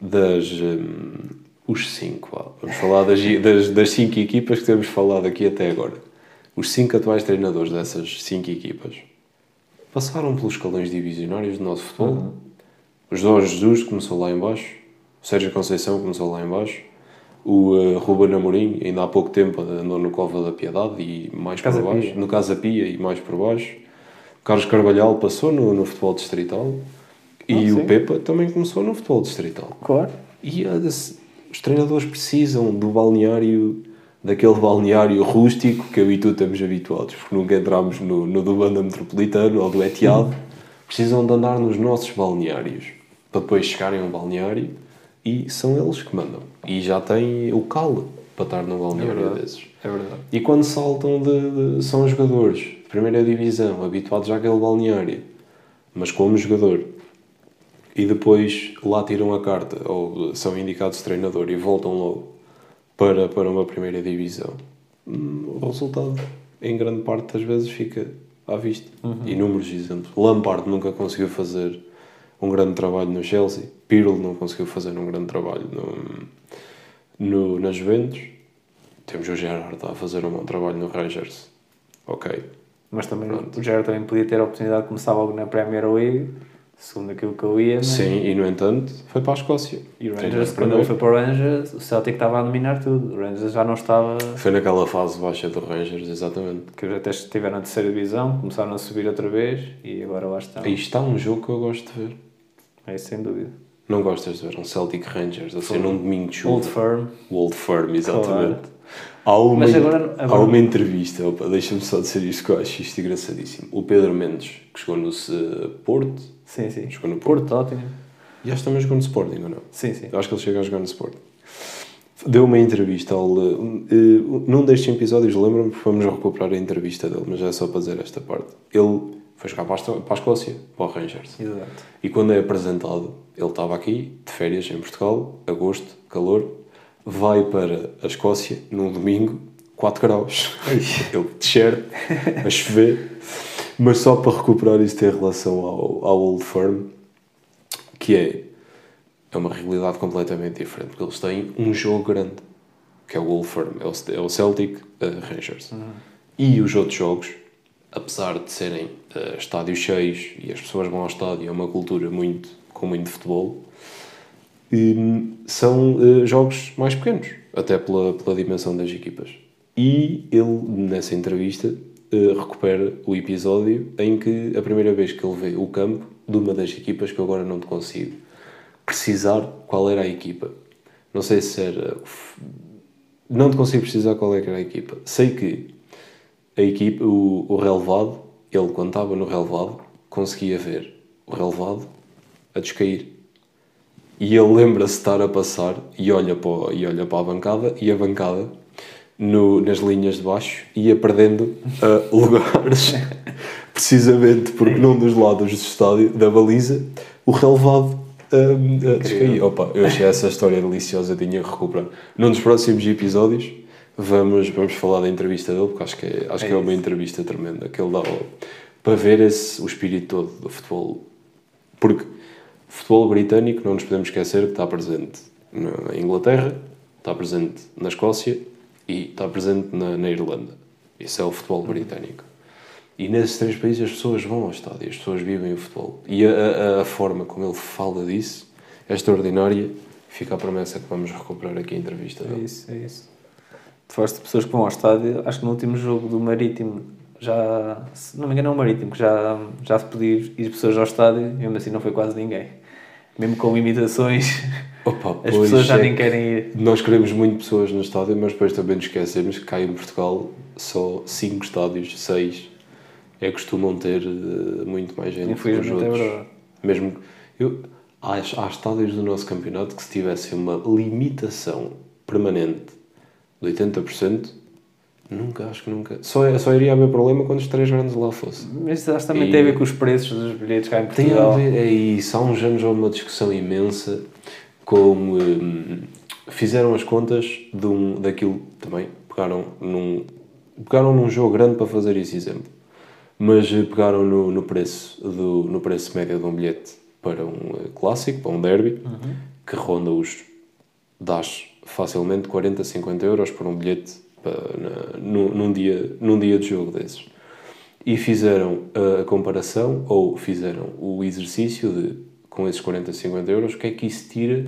das. hum, os cinco, vamos falar das, das, das cinco equipas que temos falado aqui até agora. Os cinco atuais treinadores dessas cinco equipas passaram pelos escalões divisionários do nosso futebol. Uhum. O Jorge Jesus começou lá em baixo, o Sérgio Conceição começou lá em baixo, o uh, Ruben Amorim ainda há pouco tempo andou no Cova da Piedade e mais Casa por baixo, Pia. no Casa Pia e mais por baixo. O Carlos Carvalhal passou no, no futebol distrital e Ah, o sim. Pepa também começou no futebol distrital. Claro. E uh, os treinadores precisam do balneário, daquele balneário rústico que eu e tu estamos habituados, porque nunca entramos no, no do Banda Metropolitano ou do Etihad. Precisam de andar nos nossos balneários para depois chegarem ao balneário e são eles que mandam. E já têm o calo para estar num balneário verdade. desses. É verdade. E quando saltam de, de- são jogadores de primeira divisão, habituados àquele balneário, mas como jogador, e depois lá tiram a carta ou são indicados treinador e voltam logo para, para uma primeira divisão, hum, o resultado em grande parte das vezes fica à vista. Inúmeros exemplos. Lampard nunca conseguiu fazer um grande trabalho no Chelsea, Pirlo não conseguiu fazer um grande trabalho no, no, na Juventus. Temos o Gerrard a fazer um bom trabalho no Rangers. Ok. Mas também Pronto. o Gerard também podia ter a oportunidade de começar logo na Premier League, segundo aquilo que eu ia. mas- Sim, e no entanto foi para a Escócia. E o Rangers, quando ele foi para o Rangers, o Celtic estava a dominar tudo. O Rangers já não estava. Foi naquela fase baixa do Rangers, exatamente. que até estiveram na terceira divisão, começaram a subir outra vez e agora lá estão. Aí está um jogo que eu gosto de ver. É sem dúvida. Não gostas de ver um Celtic Rangers, assim, num domingo de chuva. Old Firm. Old Firm, exatamente. Claro. Há uma, Mas agora- há agora- uma entrevista, deixa-me só dizer isto que eu acho isto engraçadíssimo. O Pedro Mendes, que jogou no Porto, Sim, sim. jogou no Porto, Porto, ótimo. e acho que também jogou no Sporting, ou não? Sim, sim. Eu acho que ele chega a jogar no Sporting. Deu uma entrevista ao. eh, num destes episódios, lembro-me, porque vamos recuperar a entrevista dele, mas é só para dizer esta parte. Ele foi jogar para a, Esto- para a Escócia, para o Rangers. Exato. E quando é apresentado, ele estava aqui, de férias em Portugal, agosto, calor, vai para a Escócia num domingo, 4 graus. ele t-shirt, a chover. Mas só para recuperar isto em relação ao, ao Old Firm, que é, é uma realidade completamente diferente, porque eles têm um jogo grande, que é o Old Firm, é o, é o Celtic eh, Rangers. E os outros jogos, apesar de serem eh, estádios cheios e as pessoas vão ao estádio, é uma cultura muito, com muito futebol, hum, são eh, jogos mais pequenos, até pela, pela dimensão das equipas. E ele, nessa entrevista, eh, recupera o episódio em que a primeira vez que ele vê o campo de uma das equipas que eu agora não te consigo precisar qual era a equipa. Não sei se era. Não te consigo precisar qual é era a equipa. Sei que a equipa, o, o relevado, ele quando estava no relevado, conseguia ver o relevado a descair. E ele lembra-se de estar a passar e olha para, e olha para a bancada e a bancada no, nas linhas de baixo ia perdendo ah, lugares precisamente porque num dos lados do estádio, da baliza, o relevado ah, ah, descaía. Opa, eu achei essa história deliciosa, tinha que recuperar. Num dos próximos episódios vamos, vamos falar da entrevista dele, porque acho que é, acho É que é uma isso. entrevista tremenda, que ele dá para ver esse, o espírito todo do futebol porque futebol britânico, não nos podemos esquecer que está presente na Inglaterra, está presente na Escócia e está presente na, na Irlanda. Isso é o futebol britânico. E nesses três países as pessoas vão ao estádio, as pessoas vivem o futebol. E a, a, a forma como ele fala disso é extraordinária. Fica a promessa que vamos recuperar aqui a entrevista É dele. isso, é isso. Tu falaste de pessoas que vão ao estádio, acho que no último jogo do Marítimo já, se não me engano, é o Marítimo, que já, já se podia ir pessoas ao estádio e mesmo assim não foi quase ninguém. Mesmo com imitações, Opa, as pessoas já é nem que- querem ir. Nós queremos muito pessoas no estádio, mas depois também nos esquecemos que cá em Portugal só 5 estádios, 6 é costumam ter eh, muito mais gente Infelizmente é verdade. Mesmo eu, há, há estádios do nosso campeonato que se tivesse uma limitação permanente de 80%, nunca, acho que nunca. Só, só iria haver problema quando os três grandes lá fossem. Mas isso acho que também E- tem a ver com os preços dos bilhetes cá em Tem Portugal. a ver, é isso. Há uns anos houve uma discussão imensa como hum, fizeram as contas de um, daquilo também. Pegaram num, pegaram num jogo grande para fazer esse exemplo. Mas eh, pegaram no, no, preço do, no preço médio de um bilhete para um eh, clássico, para um derby, que ronda os. dás facilmente 40, 50 euros por um bilhete para, num, num, dia, num dia de jogo desses e fizeram a comparação ou fizeram o exercício de com esses 40, 50 euros, o que é que isso tira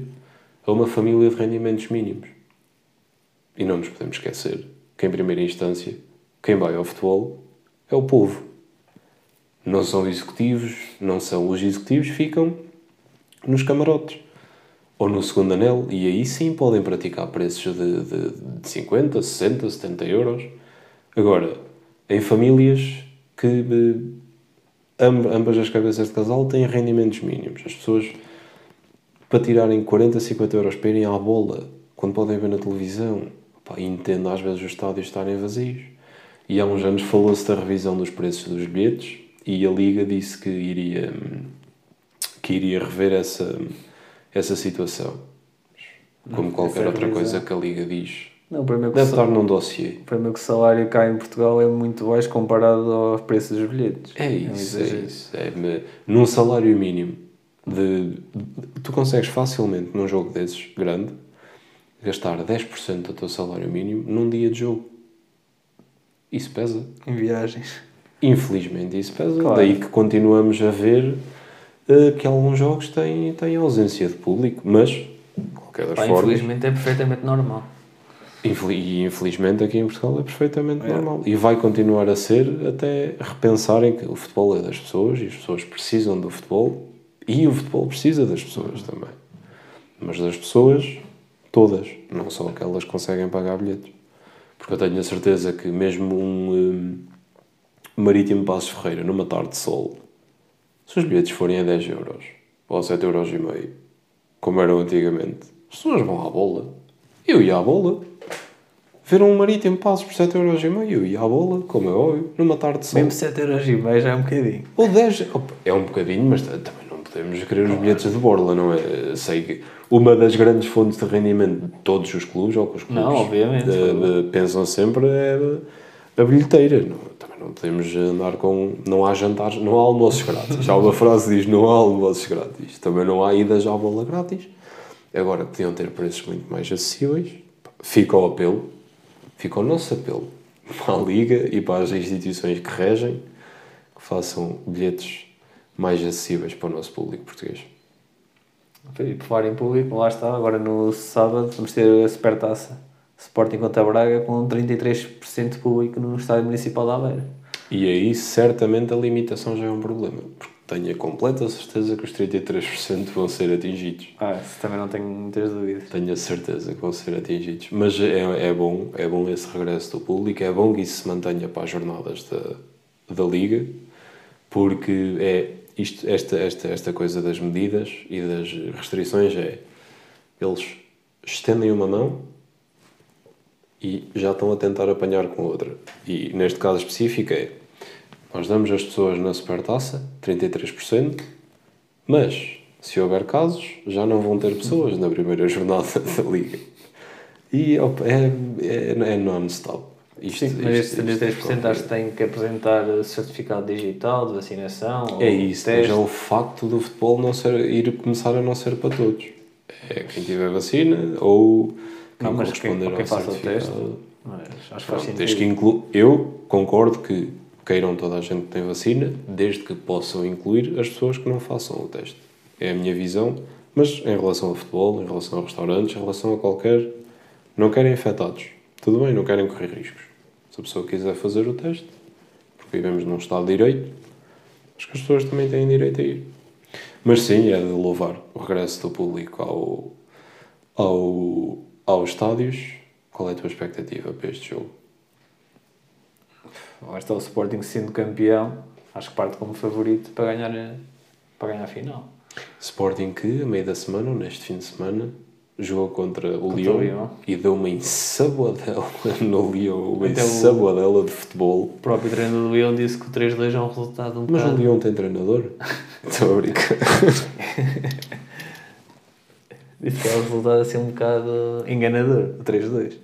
a uma família de rendimentos mínimos? E não nos podemos esquecer que, em primeira instância, quem vai ao futebol é o povo. Não são executivos, não são os executivos, ficam nos camarotes ou no segundo anel, e aí sim podem praticar preços de, de, de 50, 60, 70 euros. Agora, em famílias que eh, amb- ambas as cabeças de casal têm rendimentos mínimos, as pessoas para tirarem 40, 50 euros para irem à bola, quando podem ver na televisão, pá, entendo às vezes os estádios estarem vazios. E há uns anos falou-se da revisão dos preços dos bilhetes e a Liga disse que iria, que iria rever essa, essa situação. Como qualquer essa outra coisa que a Liga diz. Não, primeiro que, Deve o estar num dossiê. primeiro que o salário cá em Portugal é muito baixo comparado aos preços dos bilhetes. É isso, é exagero. isso. É, num salário mínimo, de, de- tu consegues facilmente, num jogo desses, grande, gastar 10% do teu salário mínimo num dia de jogo. Isso pesa. Em viagens. Infelizmente, isso pesa. Claro. Daí que continuamos a ver que alguns jogos têm, têm ausência de público, mas, de qualquer das Pá, formas, infelizmente é perfeitamente normal. E infelizmente aqui em Portugal é perfeitamente É. normal. E vai continuar a ser até repensarem que o futebol é das pessoas e as pessoas precisam do futebol e o futebol precisa das pessoas também. Mas das pessoas todas, não só aquelas que conseguem pagar bilhetes. Porque eu tenho a certeza que mesmo um, um Marítimo Passos Ferreira, numa tarde de sol, se os bilhetes forem a 10 euros ou a 7 euros e meio, como eram antigamente, as pessoas vão à bola. Eu ia à bola. Ver um Marítimo Passos por 7 euros e meio, eu ia à bola, como é óbvio, numa tarde de sol. Mesmo 7 euros e meio já é um bocadinho. Ou 10, opa, é um bocadinho, mas também não podemos querer os bilhetes de borla, não é? Sei que uma das grandes fontes de rendimento de todos os clubes, ou que os clubes Não, obviamente. de- de- pensam sempre, é a bilheteira. Não, também não podemos andar com. Não há jantares, não há almoços grátis. Já uma frase diz: não há almoços grátis. Também não há idas à bola grátis. Agora podiam ter preços muito mais acessíveis. Fica o apelo, fica o nosso apelo para a Liga e para as instituições que regem que façam bilhetes mais acessíveis para o nosso público português. E por falar em público, lá está, agora no sábado vamos ter a Supertaça Sporting contra Braga com 33% de público no Estádio Municipal de Aveiro. E aí certamente a limitação já é um problema, porque tenho a completa certeza que os 33% vão ser atingidos. Ah, isso também não tenho muitas dúvidas. Tenho a certeza que vão ser atingidos. Mas é, é bom, é bom esse regresso do público, é bom que isso se mantenha para as jornadas da, da Liga, porque é isto, esta, esta, esta coisa das medidas e das restrições é eles estendem uma mão e já estão a tentar apanhar com outra. E neste caso específico é nós damos às pessoas na supertaça 33%, mas se houver casos, já não vão ter pessoas na primeira jornada da Liga. E opa, é, é, é non-stop. Isto- Sim, mas estes isto 33% acho que têm que apresentar certificado digital de vacinação. ou É isso, mas teste. é o facto do futebol não ser, ir começar a não ser para todos. É quem tiver vacina ou Não, mas quem, corresponder ou quem ao certificado. teste. Mas acho que faz Pronto, sentido. desde que inclu... Eu concordo que queiram toda a gente que tem vacina, desde que possam incluir as pessoas que não façam o teste. É a minha visão, mas em relação ao futebol, em relação a restaurantes, em relação a qualquer. Não querem infectados. Tudo bem, não querem correr riscos. Se a pessoa quiser fazer o teste, porque vivemos num Estado de Direito, acho que as pessoas também têm direito a ir. Mas sim, é de louvar o regresso do público ao, ao, aos estádios. Qual é a tua expectativa para este jogo? Lá está o Sporting sendo campeão, acho que parte como favorito para ganhar, a- para ganhar a final. Sporting que, a meio da semana, ou neste fim de semana, jogou contra o Lyon, o Lyon. e deu uma ensaboadela no Lyon, uma Então o- ensaboadela de futebol. O próprio treinador do Leão disse que o 3-2 é um resultado um Mas o bocado... Lyon tem treinador? Estou a brincar. Disse que é um resultado assim um bocado enganador, o 3-2.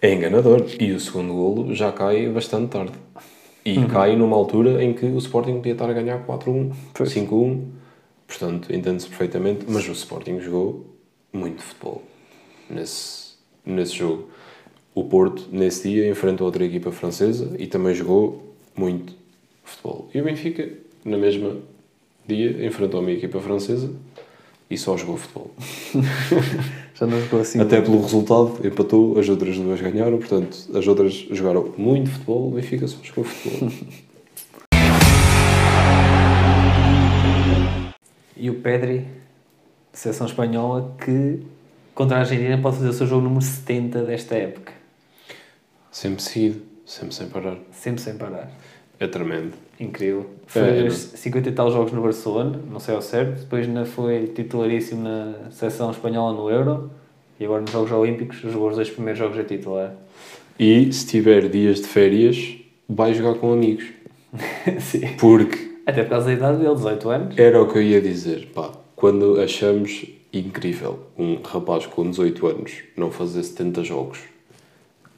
É enganador. E o segundo golo já cai bastante tarde. E Uhum. cai numa altura em que o Sporting podia estar a ganhar 4-1, Pois. 5-1. Portanto, entende-se perfeitamente. Mas o Sporting jogou muito futebol nesse, nesse jogo. O Porto, nesse dia, enfrentou outra equipa francesa e também jogou muito futebol. E o Benfica, na mesma dia, enfrentou uma equipa francesa e só jogou futebol. Já não jogou assim. Até pelo resultado, empatou, as outras duas ganharam, portanto, as outras jogaram muito futebol, o Benfica só jogou futebol. E o Pedri, seleção espanhola, que contra a Argentina pode fazer o seu jogo número 70 desta época. sempre seguido, sempre sem parar. Sempre sem parar. É tremendo. Incrível. É, Fez 50 e tal jogos no Barcelona, não sei ao certo. Depois ainda foi titularíssimo na seleção espanhola no Euro. E agora nos Jogos Olímpicos jogou os dois primeiros jogos a titular. E se tiver dias de férias, vai jogar com amigos. Sim. Porque Até por causa da idade dele, 18 anos. era o que eu ia dizer, pá, quando achamos incrível um rapaz com 18 anos não fazer 70 jogos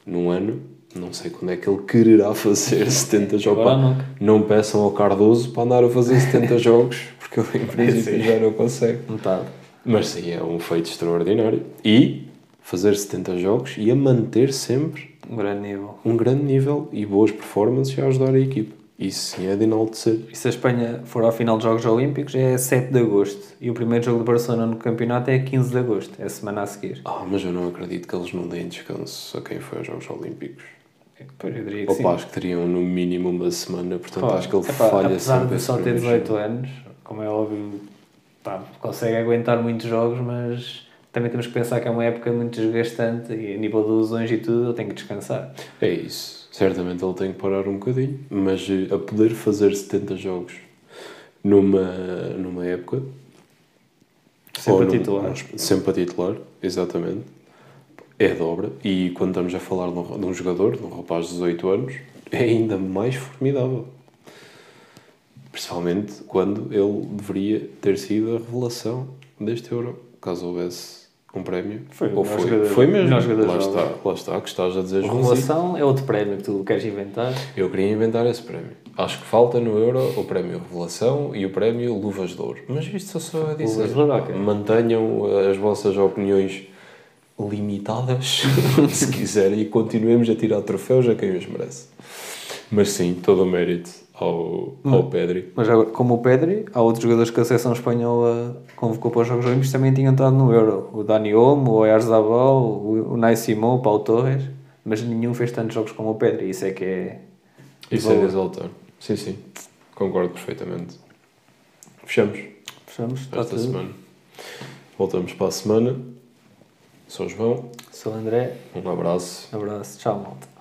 num ano, não sei quando é que ele quererá fazer 70 jogos. Pá, não peçam ao Cardoso para andar a fazer 70 jogos, porque ele em princípio já não consegue. Metade. Mas sim, é um feito extraordinário. E fazer 70 jogos e a manter sempre Um grande nível. um grande nível e boas performances e a ajudar a equipe. Isso sim é de enaltecer. E se a Espanha for ao final dos Jogos Olímpicos é 7 de Agosto. E o primeiro jogo de Barcelona no campeonato é 15 de Agosto. É a semana a seguir. Ah, mas eu não acredito que eles não deem descanso a quem foi aos Jogos Olímpicos. Pois, eu diria que sim. Acho que teriam no mínimo uma semana, portanto Pá, acho que ele epá, falha apesar de só ter primeiro 18 jogo. anos, como é óbvio, pá, consegue aguentar muitos jogos, mas também temos que pensar que é uma época muito desgastante e a nível de lesões e tudo, ele tem que descansar. É isso. Certamente ele tem que parar um bocadinho, mas eh, a poder fazer 70 jogos numa, numa época. Sempre a titular. num- sempre a titular, exatamente. É dobra. E quando estamos a falar de um, de um jogador, de um rapaz de 18 anos, é ainda mais formidável. Principalmente quando ele deveria ter sido a revelação deste Euro, caso houvesse um prémio. Foi Ou foi, jogador- foi mesmo. jogador lá está, lá está, que estás a dizer, A revelação é outro prémio que tu queres inventar. Eu queria inventar esse prémio. Acho que falta no Euro o prémio Revelação e o prémio Luvas de Ouro. Mas isto só só a dizer. Luvas de Ouro, ok. Mantenham as vossas opiniões limitadas, se quiserem, e continuemos a tirar troféus a quem os merece. Mas sim, todo o mérito ao, ao Pedri. Mas agora, como o Pedri, há outros jogadores que a seleção espanhola convocou para os Jogos Olímpicos também tinham entrado no Euro. O Dani Olmo, o Oyarzabal, o, Nai Simão, o Paulo Torres, mas nenhum fez tantos jogos como o Pedri. Isso é que é... Isso é valor. exaltar. Sim, sim. Concordo perfeitamente. Fechamos Fechamos, esta tudo. semana. Voltamos para a semana. Sou João. Sou o André, Um abraço. abraço, tchau malta.